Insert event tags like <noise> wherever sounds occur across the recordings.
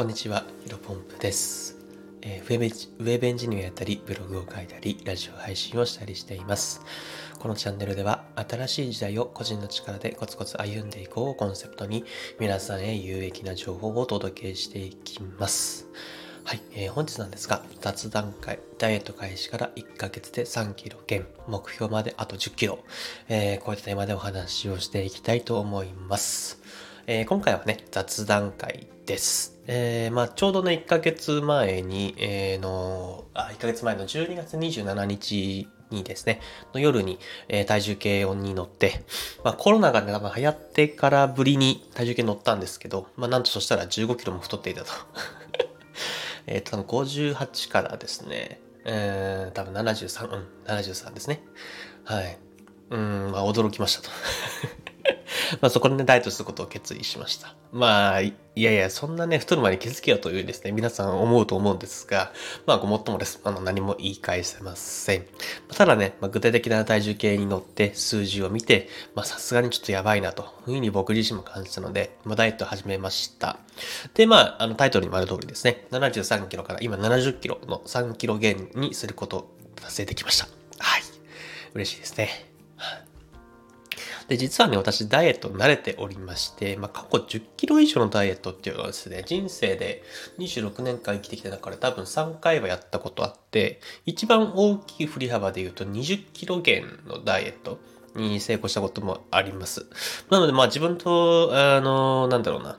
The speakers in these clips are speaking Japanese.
こんにちは、ヒロポンプです。えーウェブエンジウェブエンジニアやったり、ブログを書いたり、ラジオ配信をしたりしています。このチャンネルでは、新しい時代を個人の力でコツコツ歩んでいこうをコンセプトに、皆さんへ有益な情報をお届けしていきます。はい、えー本日なんですが、雑談会、ダイエット開始から1ヶ月で3キロ減、目標まであと10キロ、えーこういったテーマでお話をしていきたいと思います。えー今回はね、雑談会です。えーまあ、ちょうどね、1ヶ月前に、えーの、あ、1ヶ月前の12月27日にですね、の夜に、えー体重計に乗って、まあ、コロナがね、多分流行ってからぶりに体重計乗ったんですけど、まあ、なんとそしたら15キロも太っていたと。<laughs> えっと、多分58からですね、えー、多分73、うん、73ですね。はい。うん、まあ、驚きましたと。まあそこでね、ダイエットすることを決意しました。まあ、いやいや、そんなね、太る前に気づけよというですね、皆さん思うと思うんですが、まあごもっともです。あの、何も言い返せません。ただね、まあ、具体的な体重計に乗って数字を見て、まあさすがにちょっとやばいなと、ふうに僕自身も感じたので、まあダイエットを始めました。で、まあ、あのタイトルにもある通りですね、73キロから今70キロの3キロ減にすることを達成できました。はい。嬉しいですね。で、実はね、私、ダイエット慣れておりまして、まあ、過去10キロ以上のダイエットっていうのはですね、人生で26年間生きてきた中で多分3回はやったことあって、一番大きい振り幅で言うと20キロ減のダイエットに成功したこともあります。なので、まあ自分と、あの、なんだろうな、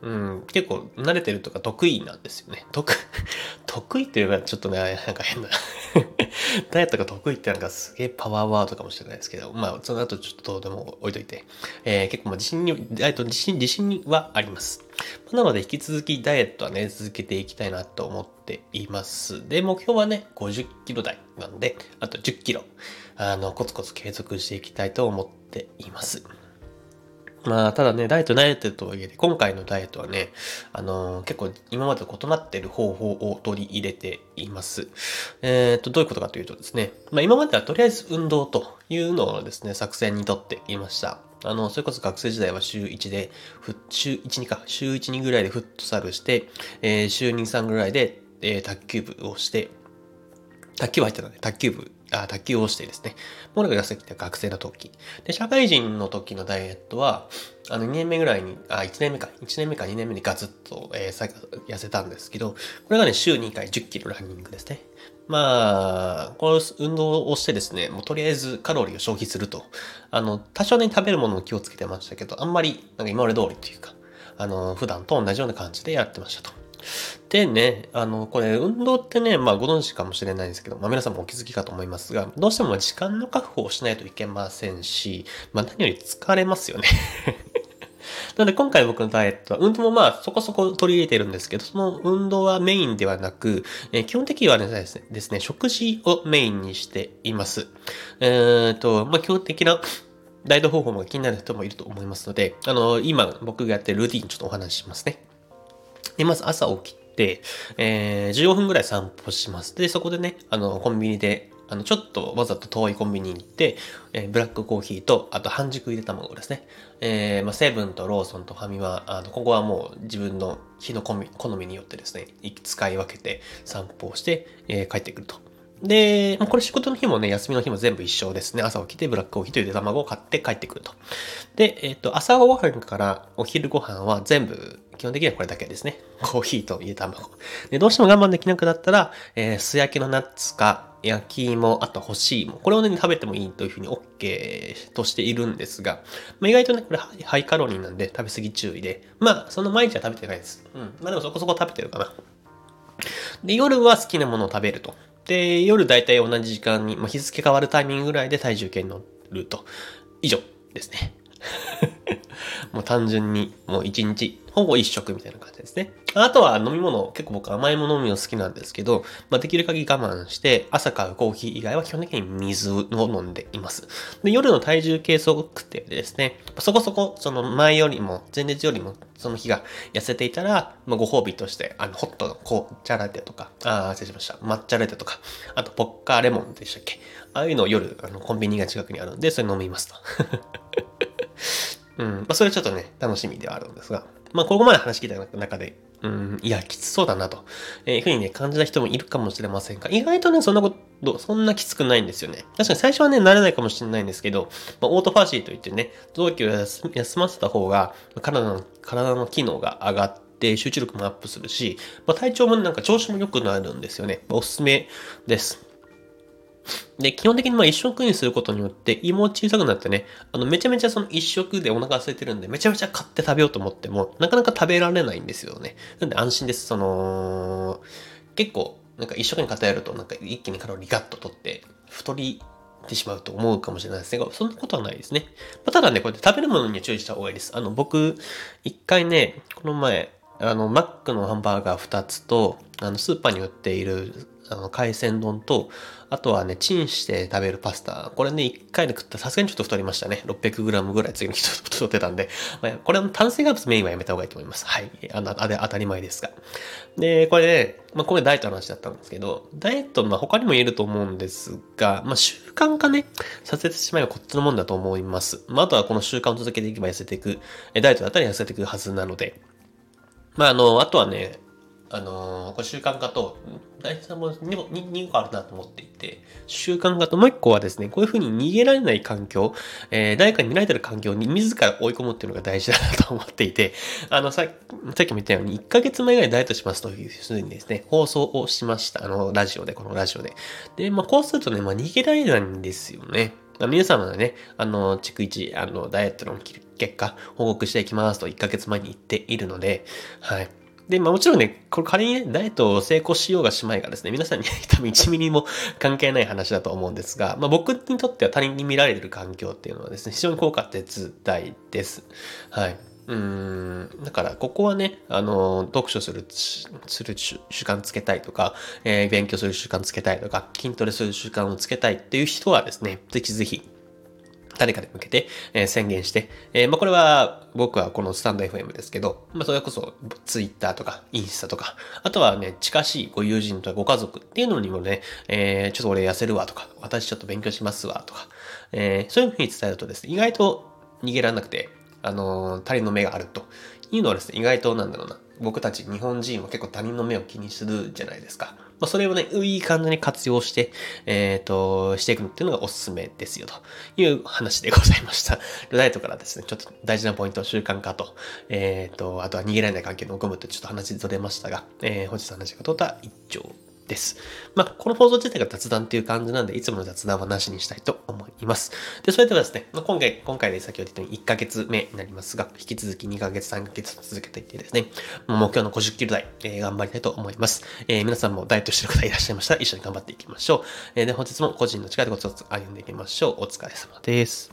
うん、結構慣れてるとか得意なんですよね。得、<laughs> 得意っていうのはちょっとね、なんか変な。<laughs> ダイエットが得意ってなんかすげえパワーワードかもしれないですけど、まあその後ちょっとどうでも置いといて、えー結構まあ自信に、ダイエット自信、自信はあります。なので引き続きダイエットはね、続けていきたいなと思っています。で、目標はね、50キロ台なんで、あと10キロ、あの、コツコツ継続していきたいと思っています。まあ、ただね、ダイエット慣れてるとはいえ、今回のダイエットはね、あのー結構今までと異なっている方法を取り入れています。えっ、と、どういうことかというとですね、まあ今まではとりあえず運動というのをですね、作戦にとっていました。あの、それこそ学生時代は週1で、週1、2か、週1、2ぐらいでフットサルして、えー週2、3ぐらいで、え卓球部をして、卓球部入ってたね。卓球部、あ、卓球をしてですね。もうなんか痩せてきた学生の時。で、社会人の時のダイエットは、あの、2年目ぐらいに、あ、1年目か。1年目か2年目にガツッと、えー、痩せたんですけど、これがね、週2回10キロランニングですね。まあ、この運動をしてですね、もうとりあえずカロリーを消費すると。あの、多少ね、食べるものを気をつけてましたけど、あんまり、なんか今まで通りっていうか、あの、普段と同じような感じでやってましたと。でね、あの、これ、運動ってね、まあご存知かもしれないですけど、まあ皆さんもお気づきかと思いますが、どうしても時間の確保をしないといけませんし、まあ何より疲れますよね。<laughs> なので今回僕のダイエットは、運動もまあそこそこ取り入れてるんですけど、その運動はメインではなく、えー基本的にはですねですね、食事をメインにしています。えっ、と、まあ基本的なダイエット方法も気になる人もいると思いますので、あの、今僕がやってるルーティンちょっとお話ししますね。で、まず朝起きて、えー、15分ぐらい散歩します。で、そこでね、あの、コンビニで、あの、ちょっとわざと遠いコンビニに行って、えーブラックコーヒーと、あと半熟ゆで卵ですね。えー、まあ、セブンとローソンとファミマ、あの、ここはもう自分の日の好み好みによってですね、使い分けて散歩をして、えー帰ってくると。で、まあこれ仕事の日もね、休みの日も全部一緒ですね。朝起きてブラックコーヒーとゆで卵を買って帰ってくると。で、えっ、と、朝ごはんからお昼ご飯は全部、基本的にはこれだけですね。コーヒーとゆで卵。で、どうしても我慢できなくなったら、えー素焼きのナッツか、焼き芋、あと干し芋。これをね、食べてもいいというふうに OK としているんですが、まあ、意外とね、これハイハイカロリーなんで食べ過ぎ注意で、まあ、その毎日は食べてないです。うん。まあでもそこそこ食べてるかな。で、夜は好きなものを食べると。で、夜大体同じ時間に、まあ、日付変わるタイミングぐらいで体重計に乗ると。以上ですね。もう単純に、もう一日、ほぼ一食みたいな感じですね。あとは飲み物、結構僕甘いもの飲むの好きなんですけど、まあ、できる限り我慢して、朝買うコーヒー以外は基本的に水を飲んでいます。で、夜の体重計測定でですね、そこそこ、その前よりも、前日よりも、その日が痩せていたら、まあ、ご褒美として、あの、ホットの紅茶ラテとか、あー、失礼しました。抹茶ラテとか、あと、ポッカーレモンでしたっけ？ああいうのを夜、あの、コンビニが近くにあるんで、それ飲みますと。うん。まあ、それちょっとね、楽しみではあるんですが、まあ、ここまで話聞いた中で、うん、いや、きつそうだなと、えいうふうにね、感じた人もいるかもしれませんが、意外とね、そんなこと、そんなきつくないんですよね。確かに最初はね、慣れないかもしれないんですけど、まあ、オートファジーといってね、臓器を休ませた方が、体の、体の機能が上がって、集中力もアップするし、まあ、体調もなんか調子も良くなるんですよね。まあ、おすすめです。で、基本的にまあ一食にすることによって胃も小さくなってね、あのめちゃめちゃその一食でお腹空いてるんで、めちゃめちゃ買って食べようと思っても、なかなか食べられないんですよね。なんで安心です。その、結構、なんか一食に偏ると、なんか一気にカロリーガッと取って、太りてしまうと思うかもしれないですが、そんなことはないですね。まあ、ただね、こうやって食べるものには注意した方がいいです。あの、僕、一回ね、この前、あの、マックのハンバーガー2つと、あの、スーパーに売っているあの海鮮丼と、あとはね、チンして食べるパスタ。これね、1回で食ったらさすがにちょっと太りましたね。600g ぐらい次の日太ってたんで、まあ、これ炭水化物メインはやめた方がいいと思います。はい。あの、あれ当たり前ですが。で、これね、まあ、これダイエットの話だったんですけど、ダイエット、まあ、他にも言えると思うんですが、まあ、習慣化ね、させてしまえばこっちのもんだと思います。まあ、あとはこの習慣を続けていけば痩せていく、えダイエットだったら痩せていくはずなので、まあ、あの、あとはね、あのー、これ習慣化と、大事なもの 2, 個あるなと思っていて、習慣化ともう1個はですね、こういうふうに逃げられない環境、えー、誰かに見られてる環境に自ら追い込むっていうのが大事だなと思っていて、あの、ささっきも言ったように、1ヶ月前ぐらいダイエットしますというふうにですね、放送をしました。あの、ラジオで、このラジオで。で、まあ、こうするとね、まあ、逃げられないんですよね。皆様のね、あの、逐一、あの、ダイエットの結果、報告していきますと1ヶ月前に言っているので、はい。で、まあもちろんね、これ仮にね、ダイエットを成功しようがしまいがですね、皆さんに <laughs> 多分1ミリも関係ない話だと思うんですが、まあ僕にとっては他人に見られる環境っていうのはですね、非常に効果絶大です。はい。うん、だから、ここはね、あの、読書する、する習慣つけたいとか、えー、勉強する習慣つけたいとか、筋トレする習慣をつけたいっていう人はですね、ぜひぜひ、誰かに向けて、え、宣言して、え、ま、これは僕はこのスタンド FM ですけど、まあ、それこそ Twitter とかインスタとか、あとはね、近しいご友人とかご家族っていうのにもね、え、ちょっと俺痩せるわとか、私ちょっと勉強しますわとか、えそういうふうに伝えるとですね、意外と逃げられなくて、あの他人の目があるというのはですね、意外となんだろうな、僕たち日本人は結構他人の目を気にするじゃないですか。まあ、それをね、いい感じに活用して、えっ、ー、と、していくっていうのがおすすめですよ、という話でございました。<laughs> ダイトからですね、ちょっと大事なポイント、習慣化と、えっ、ー、と、あとは逃げられない関係のゴムってちょっと話ずれましたが、えー、本日の話が通った一丁です。まあ、この放送自体が雑談っていう感じなんで、いつもの雑談はなしにしたいと思います。で、それではですね、まあ、今回、今回で先ほど言ったように1ヶ月目になりますが、引き続き2ヶ月、3ヶ月続けていってですね、もう目標の50キロ台、えー、頑張りたいと思います。えー、皆さんもダイエットしてる方いらっしゃいましたら、一緒に頑張っていきましょう。えー、で、本日も個人の力でコツコツ歩んでいきましょう。お疲れ様です。